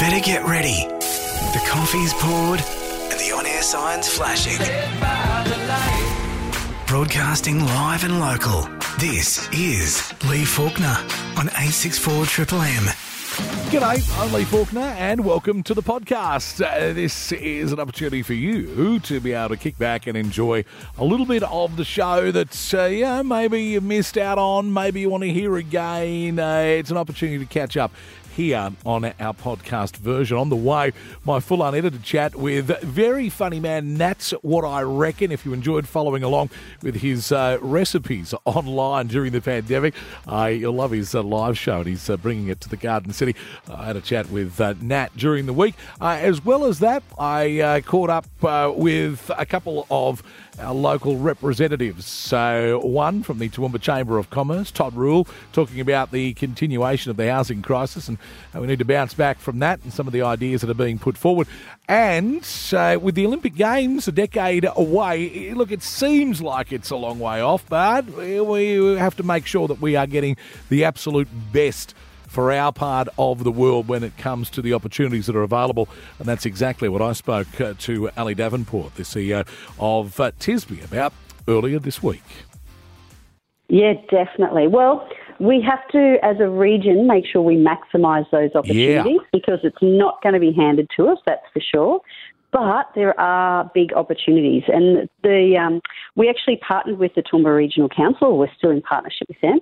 better get ready. The coffee's poured and the on air signs flashing. Broadcasting live and local. This is Lee Faulkner on 864 Triple M. G'day, I'm Lee Faulkner, and welcome to the podcast. Uh, this is an opportunity for you to be able to kick back and enjoy a little bit of the show that uh, yeah, maybe you missed out on, maybe you want to hear again. Uh, it's an opportunity to catch up here on our podcast version. On the way, my full unedited chat with very funny man Nat's What I Reckon. If you enjoyed following along with his uh, recipes online during the pandemic, uh, you'll love his uh, live show and he's uh, bringing it to the Garden City. I had a chat with uh, Nat during the week. Uh, as well as that, I caught up with a couple of our local representatives. So, one from the Toowoomba Chamber of Commerce, Todd Rule, talking about the continuation of the housing crisis and we need to bounce back from that and some of the ideas that are being put forward. And uh, with the Olympic Games a decade away, look, it seems like it's a long way off, but we have to make sure that we are getting the absolute best for our part of the world when it comes to the opportunities that are available. And that's exactly what I spoke uh, to Ali Davenport, the CEO of uh, TSBE, about earlier this week. Yeah, definitely. Well, we have to, as a region, make sure we maximise those opportunities yeah. because it's not going to be handed to us, that's for sure. But there are big opportunities, and the um, we actually partnered with the Toowoomba Regional Council. We're still in partnership with them,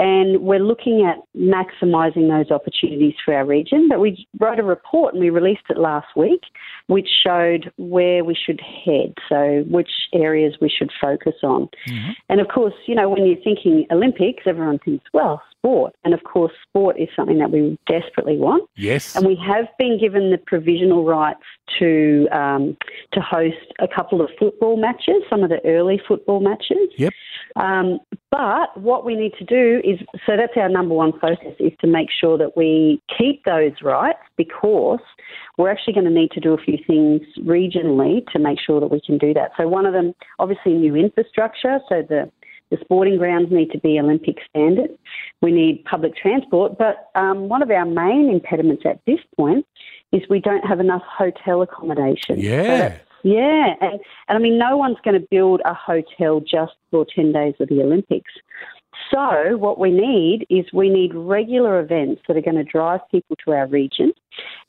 and we're looking at maximising those opportunities for our region. But we wrote a report and we released it last week, which showed where we should head, so which areas we should focus on. Mm-hmm. And of course, you know, when you're thinking Olympics, everyone thinks, well, sport. And of course, sport is something that we desperately want. Yes. And we have been given the provisional rights to um, to host a couple of football matches, some of the early football matches. Yep. Um, but what we need to do is so that's our number one focus is to make sure that we keep those rights because we're actually going to need to do a few things regionally to make sure that we can do that. So one of them, obviously, new infrastructure. So the the sporting grounds need to be Olympic standard. We need public transport, but um, one of our main impediments at this point is we don't have enough hotel accommodation. Yeah. So yeah, and, and I mean, no one's going to build a hotel just for 10 days of the Olympics. So, what we need is we need regular events that are going to drive people to our region,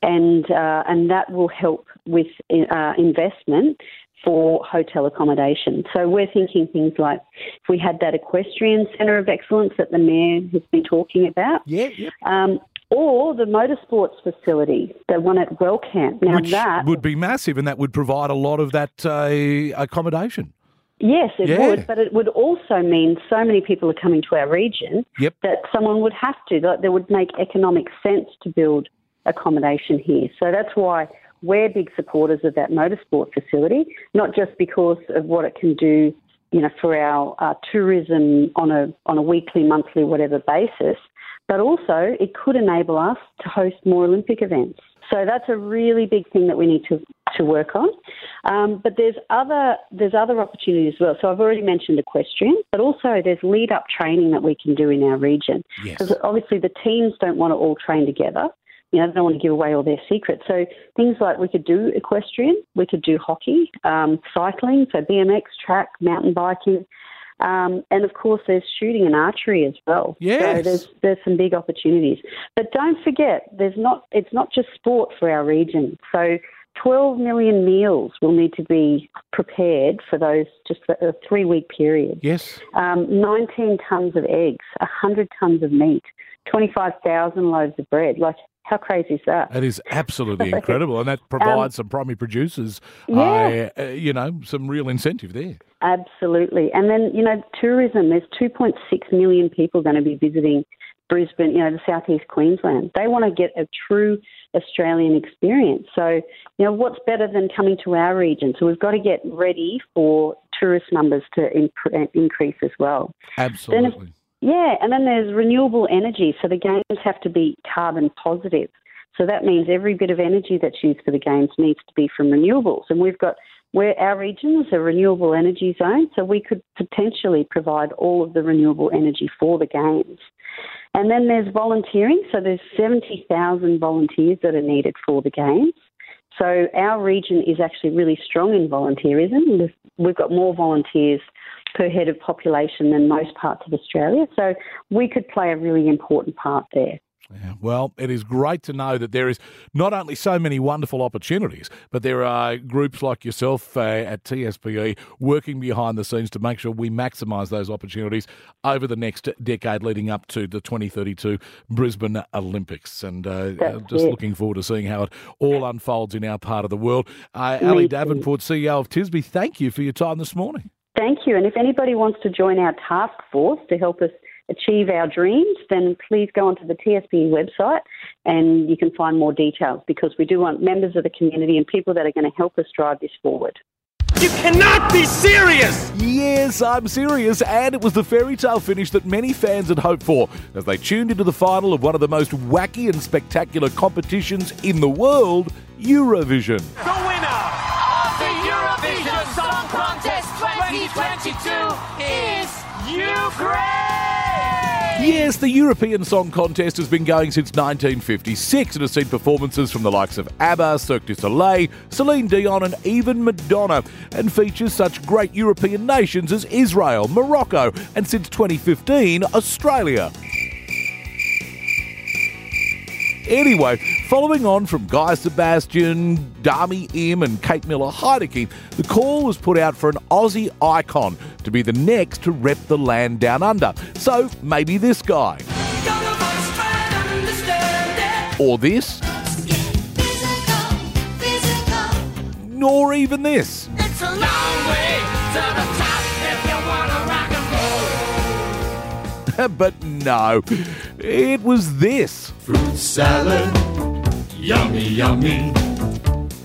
and uh, and that will help with uh, investment for hotel accommodation. So we're thinking things like if we had that equestrian centre of excellence that the mayor has been talking about. Yeah, yeah. Um, or the motorsports facility, the one at Wellcamp. Now Which that would be massive, and that would provide a lot of that uh, accommodation. Yes, it Yeah. would, but it would also mean so many people are coming to our region Yep. that someone would have to. That there would make economic sense to build accommodation here. So that's why we're big supporters of that motorsport facility, not just because of what it can do, you know, for our uh, tourism on a on a weekly, monthly, whatever basis, but also it could enable us to host more Olympic events. So that's a really big thing that we need to, to work on. Um, but there's other there's other opportunities as well. So I've already mentioned equestrian, but also there's lead up training that we can do in our region. Yes. Because obviously the teams don't want to all train together. You know, they don't want to give away all their secrets. So things like we could do equestrian, we could do hockey, um, cycling, so BMX, track, mountain biking. Um, and of course, there's shooting and archery as well. Yes. So there's there's some big opportunities. But don't forget, there's not it's not just sport for our region. So 12 million meals will need to be prepared for those just a three week period. Yes. Um, 19 tons of eggs, 100 tons of meat, 25,000 loaves of bread. Like, how crazy is that? That is absolutely incredible, and that provides some primary producers, Um, yeah. uh, you know, some real incentive there. Absolutely. And then, you know, tourism, there's 2.6 million people going to be visiting Brisbane, you know, the southeast Queensland. They want to get a true Australian experience. So, you know, what's better than coming to our region? So we've got to get ready for tourist numbers to imp- increase as well. Absolutely. Yeah, and then there's renewable energy. So the games have to be carbon positive. So that means every bit of energy that's used for the games needs to be from renewables. And we've got where our region is a renewable energy zone, so we could potentially provide all of the renewable energy for the games. And then there's volunteering. So there's 70,000 volunteers that are needed for the Games. So our region is actually really strong in volunteerism. We've got more volunteers per head of population than most parts of Australia. So we could play a really important part there. Yeah, well, it is great to know that there is not only so many wonderful opportunities, but there are groups like yourself uh, at TSBE working behind the scenes to make sure we maximise those opportunities over the next decade leading up to the 2032 Brisbane Olympics. And uh, just it. looking forward to seeing how it all unfolds in our part of the world. Uh, Ali Davenport, CEO of TSBE, thank you for your time this morning. Thank you. And if anybody wants to join our task force to help us achieve our dreams, then please go onto the TSBE website and you can find more details because we do want members of the community and people that are going to help us drive this forward. You cannot be serious! Yes, I'm serious, and it was the fairy tale finish that many fans had hoped for as they tuned into the final of one of the most wacky and spectacular competitions in the world, Eurovision. The winner of the Eurovision Song Contest 2022 is Ukraine! Yes, the European Song Contest has been going since 1956 and has seen performances from the likes of ABBA, Cirque du Soleil, Celine Dion, and even Madonna, and features such great European nations as Israel, Morocco, and since 2015, Australia. Anyway, following on from Guy Sebastian, Dami Im, and Kate Miller Heidke, the call was put out for an Aussie icon to be the next to rep the land down under. So maybe this guy. Or this. Physical, physical. Nor even this. but no, it was this. Fruit salad, yummy, yummy.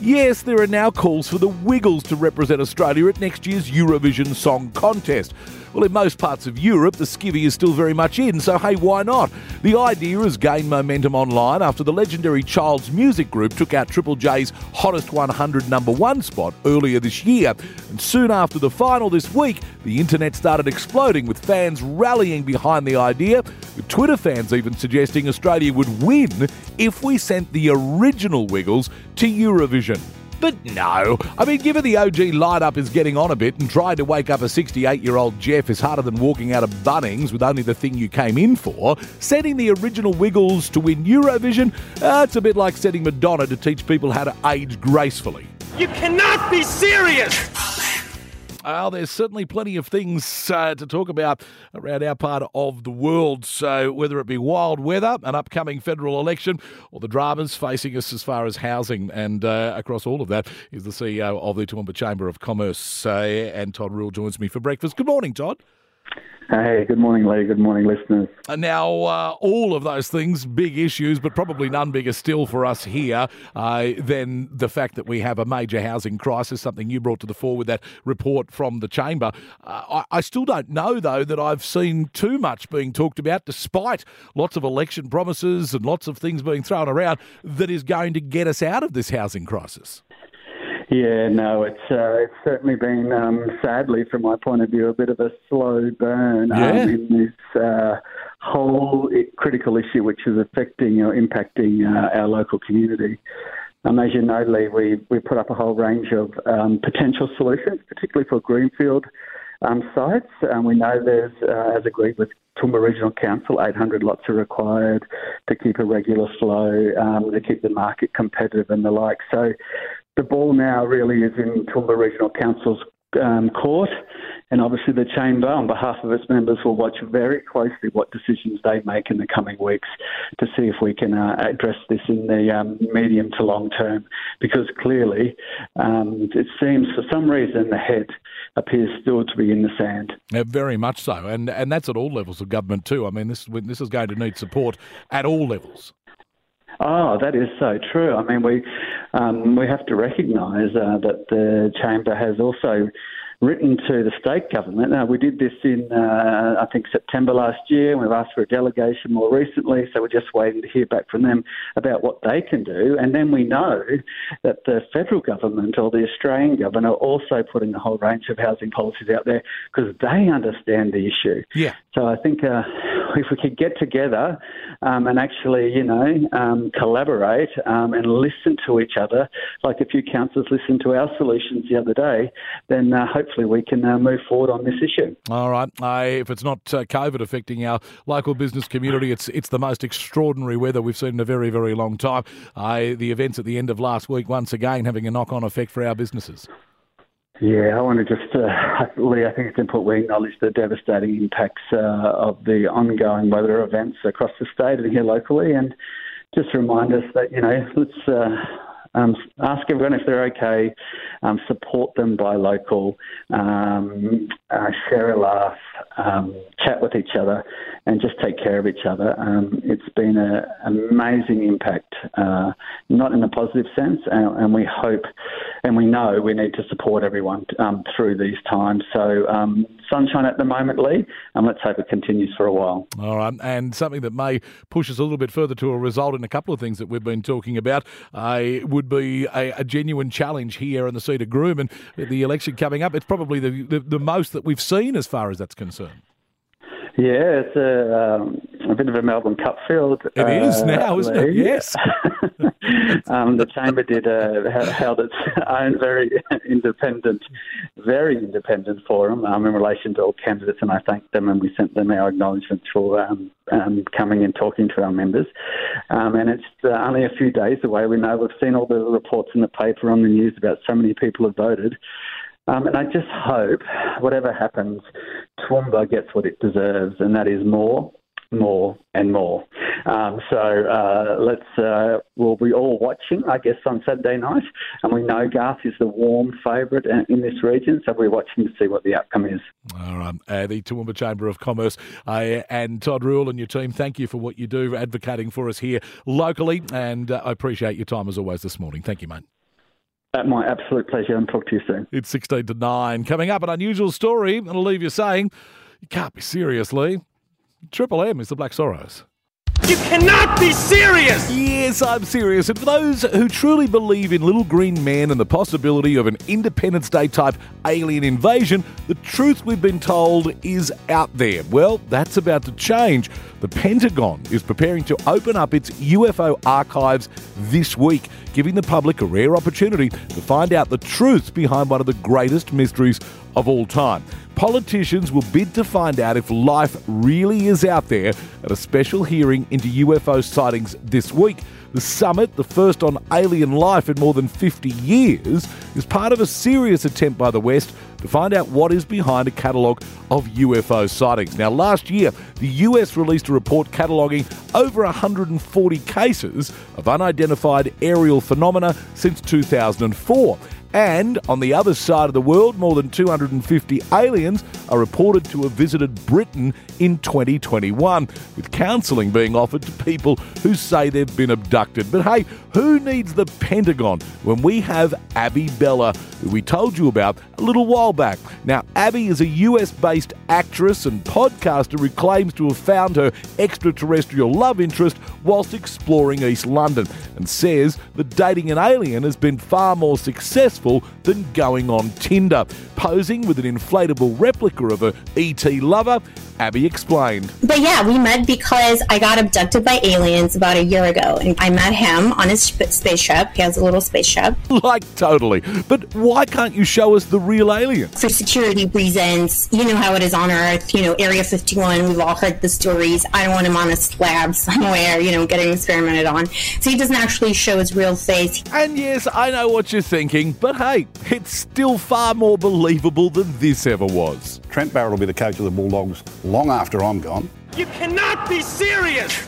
Yes, there are now calls for the Wiggles to represent Australia at next year's Eurovision Song Contest. Well, in most parts of Europe, the skivvy is still very much in, so hey, why not? The idea has gained momentum online after the legendary Childs Music Group took out Triple J's Hottest 100 number one spot earlier this year. And soon after the final this week, the internet started exploding with fans rallying behind the idea, with Twitter fans even suggesting Australia would win if we sent the original Wiggles to Eurovision. But no, I mean, given the OG lineup is getting on a bit and trying to wake up a 68 year old Jeff is harder than walking out of Bunnings with only the thing you came in for, setting the original Wiggles to win Eurovision, uh, it's a bit like setting Madonna to teach people how to age gracefully. You cannot be serious! Well, there's certainly plenty of things uh, to talk about around our part of the world. So, whether it be wild weather, an upcoming federal election, or the dramas facing us as far as housing, and uh, across all of that is the CEO of the Toowoomba Chamber of Commerce, uh, and Todd Rule joins me for breakfast. Good morning, Todd. Hey, good morning, Lee. Good morning, listeners. Now, uh, all of those things, big issues, but probably none bigger still for us here uh, than the fact that we have a major housing crisis, something you brought to the fore with that report from the Chamber. Uh, I, I, still don't know, though, that I've seen too much being talked about, despite lots of election promises and lots of things being thrown around, that is going to get us out of this housing crisis. Yeah, no, it's uh, it's certainly been, um, sadly, from my point of view, a bit of a slow burn um, in this uh, whole critical issue, which is affecting or impacting uh, our local community. Um, as you know, Lee, we we put up a whole range of um, potential solutions, particularly for greenfield um, sites. Um, we know there's, uh, as agreed with Toowoomba Regional Council, 800 lots are required to keep a regular flow, um, to keep the market competitive and the like. So the ball now really is in Toowoomba Regional Council's um, court, and obviously the chamber, on behalf of its members, will watch very closely what decisions they make in the coming weeks to see if we can uh, address this in the um, medium to long term. Because clearly, um, it seems for some reason the head appears still to be in the sand. Yeah, very much so, and and that's at all levels of government too. I mean, this this is going to need support at all levels. Oh, that is so true. I mean, we um, we have to recognise uh, that the chamber has also written to the state government. Now, we did this in, uh, I think, September last year, we've asked for a delegation more recently, so we're just waiting to hear back from them about what they can do. And then we know that the federal government or the Australian government are also putting a whole range of housing policies out there because they understand the issue. Yeah. So I think uh, if we could get together um, and actually, you know, um, collaborate um, and listen to each other, like a few councillors listened to our solutions the other day, then uh, hopefully we can uh, move forward on this issue. All right. If it's not uh, COVID affecting our local business community, it's it's the most extraordinary weather we've seen in a very, very long time. The events at the end of last week, once again, having a knock on effect for our businesses. Yeah, I want to just, uh, Lee, I think it's important we acknowledge the devastating impacts uh, of the ongoing weather events across the state and here locally, and just remind us that, you know, let's uh, um, ask everyone if they're okay, um, support them by local, um, uh, share a laugh, um, chat with each other, and just take care of each other. Um, it's been an amazing impact, uh, not in a positive sense, and, and, we hope and we know we need to support everyone um, through these times. So, sunshine at the moment, Lee, and let's hope it continues for a while. All right, and something that may push us a little bit further to a result in a couple of things that we've been talking about uh, would be a, a genuine challenge here in the seat of Groom and the election coming up. It's probably the, the, the most that we've seen as far as that's concerned. Yeah, it's a, um, a bit of a Melbourne Cup field. It uh, is now, isn't it? Yes. um, the Chamber did uh, held its own very independent, very independent forum um, in relation to all candidates, and I thanked them and we sent them our acknowledgements for um, um, coming and talking to our members. Um, and it's uh, only a few days away. We know we've seen all the reports in the paper on the news about so many people have voted. Um, and I just hope, whatever happens, Toowoomba gets what it deserves, and that is more, more, and more. Um, so uh, let's, uh, we'll be all watching, I guess, on Saturday night. And we know Garth is the warm favourite in this region, so we're watching to see what the outcome is. All right. Uh, the Toowoomba Chamber of Commerce uh, and Todd Rule and your team, thank you for what you do advocating for us here locally. And uh, I appreciate your time as always this morning. Thank you, mate. My absolute pleasure, and talk to you soon. It's 16 to 9. Coming up, an unusual story, I'll leave you saying, you can't be seriously. Triple M is the Black Sorrows. You cannot be serious! Yes, I'm serious. And for those who truly believe in Little Green Man and the possibility of an Independence Day type alien invasion, the truth we've been told is out there. Well, that's about to change. The Pentagon is preparing to open up its UFO archives this week, giving the public a rare opportunity to find out the truth behind one of the greatest mysteries of all time. Politicians will bid to find out if life really is out there at a special hearing into UFO sightings this week. The summit, the first on alien life in more than 50 years, is part of a serious attempt by the West to find out what is behind a catalogue of UFO sightings. Now, last year, the US released a report cataloguing over 140 cases of unidentified aerial phenomena since 2004. And on the other side of the world, more than 250 aliens are reported to have visited Britain in 2021, with counselling being offered to people who say they've been abducted. But hey, who needs the Pentagon when we have Abby Bella, who we told you about a little while back? Now, Abby is a US based actress and podcaster who claims to have found her extraterrestrial love interest whilst exploring East London and says that dating an alien has been far more successful successful than going on Tinder. Posing with an inflatable replica of a ET lover, Abby explained. But yeah, we met because I got abducted by aliens about a year ago. And I met him on his spaceship. He has a little spaceship. Like, totally. But why can't you show us the real alien? For security reasons. You know how it is on Earth. You know, Area 51, we've all heard the stories. I don't want him on a slab somewhere, you know, getting experimented on. So he doesn't actually show his real face. And yes, I know what you're thinking, but hey, it's still far more believable than this ever was. Trent Barrett will be the coach of the Bulldogs long after I'm gone. You cannot be serious!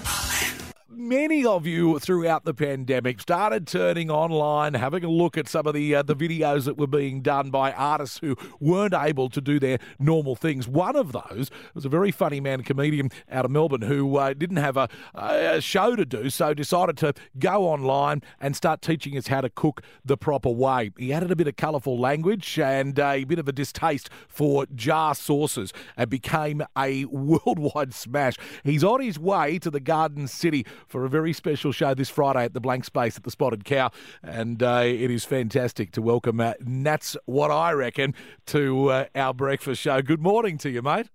Many of you throughout the pandemic started turning online, having a look at some of the uh, the videos that were being done by artists who weren't able to do their normal things. One of those was a very funny man comedian out of Melbourne who uh, didn't have a, a show to do, so decided to go online and start teaching us how to cook the proper way. He added a bit of colourful language and a bit of a distaste for jar sauces and became a worldwide smash. He's on his way to the Garden City for a very special show this Friday at the Blank Space at the Spotted Cow, and uh, it is fantastic to welcome uh, Nat's What I Reckon to uh, our breakfast show. Good morning to you, mate.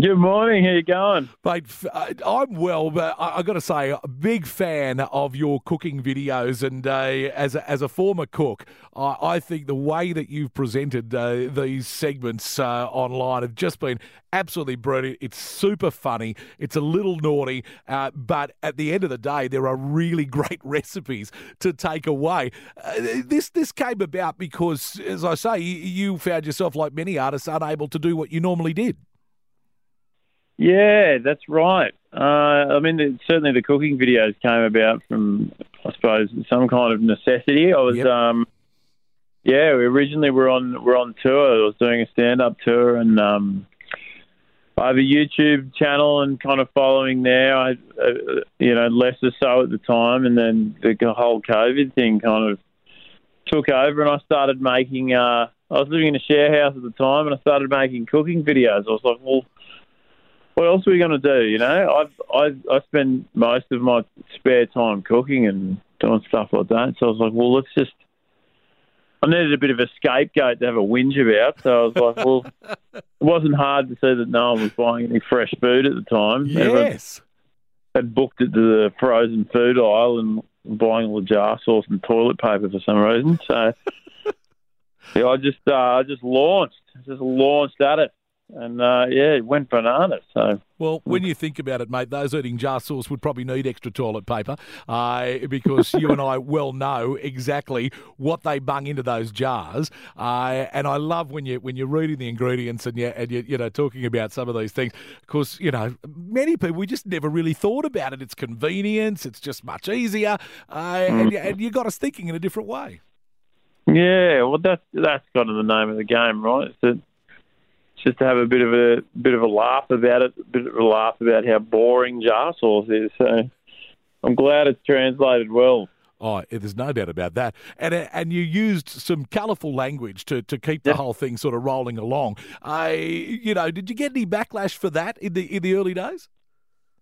Good morning. How you going, mate? Uh, I'm well, but I, I got to say, a big fan of your cooking videos, and uh, as a, as a former cook, I, I, think the way that you've presented uh, these segments uh, online have just been absolutely brilliant. It's super funny. It's a little naughty, uh, but at the end of the day, there are really great recipes to take away. Uh, this this came about because, as I say, you found yourself like many artists unable to do what you normally did. Yeah, that's right. Uh, I mean, certainly the cooking videos came about from, I suppose, some kind of necessity. I was, yep. um, yeah, we originally were on we're on tour. I was doing a stand up tour, and um, I have a YouTube channel and kind of following there. I, uh, you know, less or so at the time, and then the whole COVID thing kind of took over, and I started making. Uh, I was living in a share house at the time, and I started making cooking videos. I was like, well what else are we going to do? You know, I I I spend most of my spare time cooking and doing stuff like that. So I was like, well, let's just. I needed a bit of a scapegoat to have a whinge about. So I was like, well, it wasn't hard to see that no one was buying any fresh food at the time. Yes. had booked it to the frozen food aisle and buying all the jar sauce and toilet paper for some reason. So yeah, I just uh, I just launched, just launched at it and uh, yeah, it went bananas. So, well, when you think about it, mate, those eating jar sauce would probably need extra toilet paper uh, because you and I well know exactly what they bung into those jars. Uh, and I love when you when you're reading the ingredients and you and you you know talking about some of these things because you know many people we just never really thought about it. It's convenience. It's just much easier, uh, mm. and, and you got us thinking in a different way. Yeah, well, that's that's kind of the name of the game, right? It's that just to have a bit of a bit of a laugh about it, a bit of a laugh about how boring jar sauce is. So I'm glad it's translated well. Oh, there's no doubt about that. And uh, and you used some colourful language to, to keep the yeah. whole thing sort of rolling along. I, you know, did you get any backlash for that in the in the early days?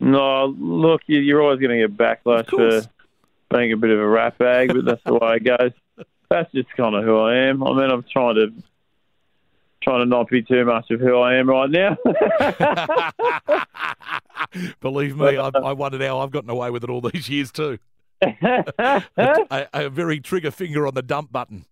No, look, you're always going to get backlash for being a bit of a rat bag, but that's the way it goes. That's just kind of who I am. I mean, I'm trying to trying to not be too much of who I am right now. Believe me, I, I wondered how I've gotten away with it all these years too. a, a, a very trigger finger on the dump button.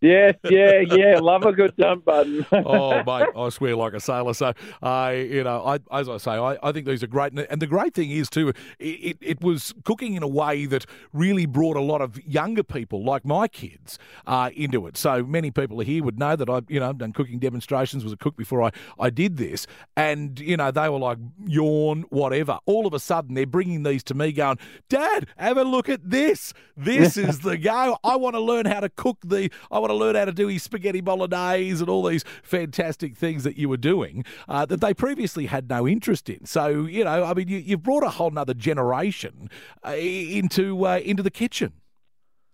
Yes, yeah, yeah. Love a good dump button. oh, mate, I swear like a sailor. So, I, uh, you know, I, as I say, I, I think these are great. And the great thing is, too, it, it was cooking in a way that really brought a lot of younger people, like my kids, uh, into it. So many people here would know that I, you know, done cooking demonstrations, was a cook before I, I did this. And, you know, they were like, yawn, whatever. All of a sudden, they're bringing these to me going, Dad, have a look at this. This is the go. I want to learn how to cook the, I want to learn how to do his spaghetti bolognese and all these fantastic things that you were doing uh, that they previously had no interest in. So, you know, I mean, you, have brought a whole nother generation uh, into uh, into the kitchen.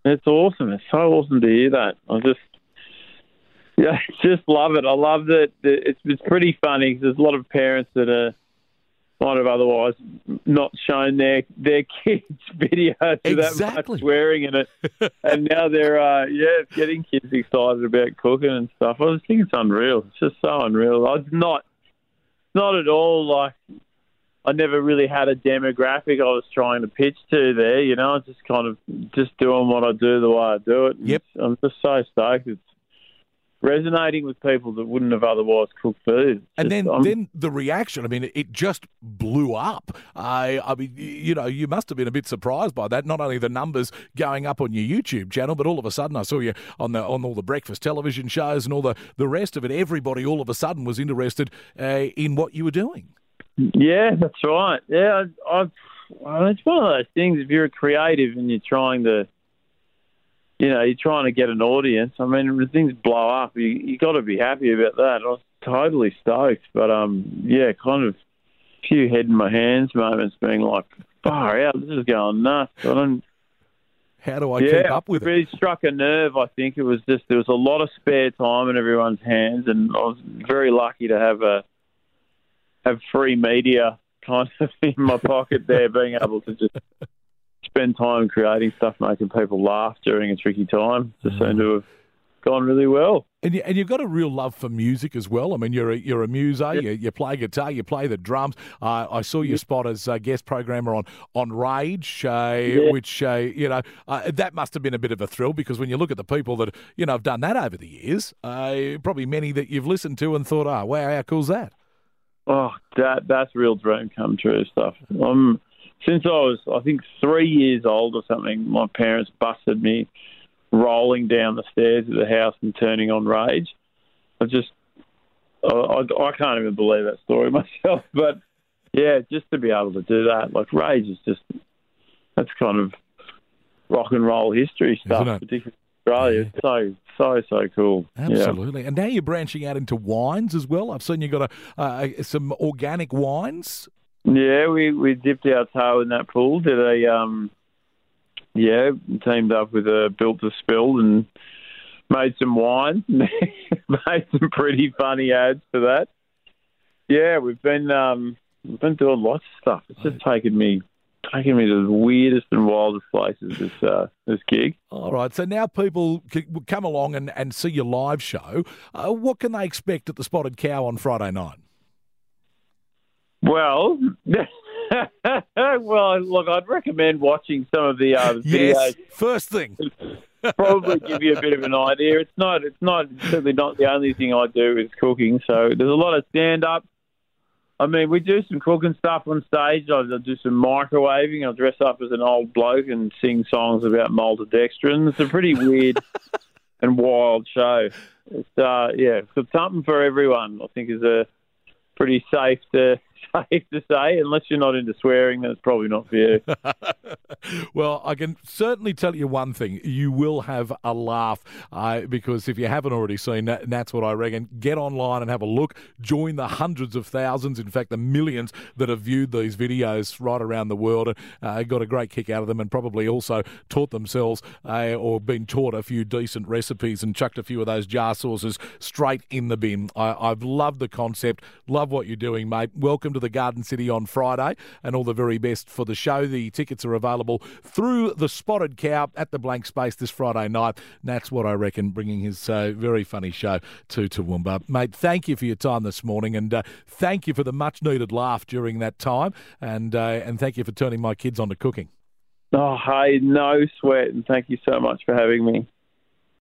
It's awesome. It's so awesome to hear that. I just, yeah, just love it. I love that. It's it's pretty funny because there's a lot of parents that are might have otherwise not shown their their kids videos exactly. that much swearing in it, and now they're uh, yeah getting kids excited about cooking and stuff. I just think it's unreal. It's just so unreal. I was not not at all like I never really had a demographic I was trying to pitch to there. You know, I just kind of just doing what I do the way I do it. Yep, I'm just so stoked. It's resonating with people that wouldn't have otherwise cooked food. and then, um, then the reaction. I mean, it just blew up. I, I mean, you know, you must have been a bit surprised by that. Not only the numbers going up on your YouTube channel, but all of a sudden, I saw you on the on all the breakfast television shows and all the the rest of it. Everybody, all of a sudden, was interested uh, in what you were doing. Yeah, that's right. Yeah, I, well, it's one of those things. If you're a creative and you're trying to, you know, you're trying to get an audience. I mean, when things blow up, you you got to be happy about that. I was totally stoked, but um, yeah, kind of few head in my hands moments, being like, far out, this is going nuts. I don't. How do I yeah, keep up with it? really struck a nerve. I think it was just there was a lot of spare time in everyone's hands, and I was very lucky to have a have free media kind of in my pocket there, being able to just spend time creating stuff, making people laugh during a tricky time. Just seemed to have gone really well. And, you, and you've got a real love for music as well. I mean, you're a, you're a muser. Yep. You, you play guitar. You play the drums. Uh, I saw your spot as a guest programmer on on Rage, uh, which uh, you know uh, that must have been a bit of a thrill because when you look at the people that you know have done that over the years, uh, probably many that you've listened to and thought, "Oh, wow, how cool's that?" Oh, that that's real dream come true stuff. Um, since I was, I think, three years old or something, my parents busted me rolling down the stairs of the house and turning on Rage. I just, I, I, I can't even believe that story myself. But yeah, just to be able to do that, like Rage is just, that's kind of rock and roll history stuff, particularly Australia. Yeah. So so so cool. Absolutely. Yeah. And now you're branching out into wines as well. I've seen you got a uh, some organic wines. Yeah, we we dipped our toe in that pool. Did a um, yeah, teamed up with a built to spill and made some wine. made some pretty funny ads for that. Yeah, we've been um, we've been doing lots of stuff. It's just taken me taking me to the weirdest and wildest places this uh, this gig. All right, so now people come along and, and see your live show. Uh, what can they expect at the Spotted Cow on Friday night? Well, well, look, I'd recommend watching some of the uh, videos. Yes, first thing. probably give you a bit of an idea. It's not. It's not certainly not the only thing I do is cooking. So there's a lot of stand up. I mean, we do some cooking stuff on stage. I'll do some microwaving. I'll dress up as an old bloke and sing songs about maltodextrin. It's a pretty weird and wild show. It's uh, yeah, it's something for everyone. I think is a pretty safe to safe to say. Unless you're not into swearing, then it's probably not for you. well, I can certainly tell you one thing: you will have a laugh uh, because if you haven't already seen that, that's what I reckon. Get online and have a look. Join the hundreds of thousands, in fact, the millions that have viewed these videos right around the world uh, got a great kick out of them, and probably also taught themselves uh, or been taught a few decent recipes and chucked a few of those jar sauces straight in the bin. I, I've loved the concept. Love what you're doing, mate. Welcome to the Garden City on Friday, and all the very best for the show. The tickets are available through the Spotted Cow at the Blank Space this Friday night. Nat's what I reckon, bringing his uh, very funny show to Toowoomba. Mate, thank you for your time this morning, and uh, thank you for the much needed laugh during that time, and uh, and thank you for turning my kids on to cooking. Oh, hey, no sweat, and thank you so much for having me.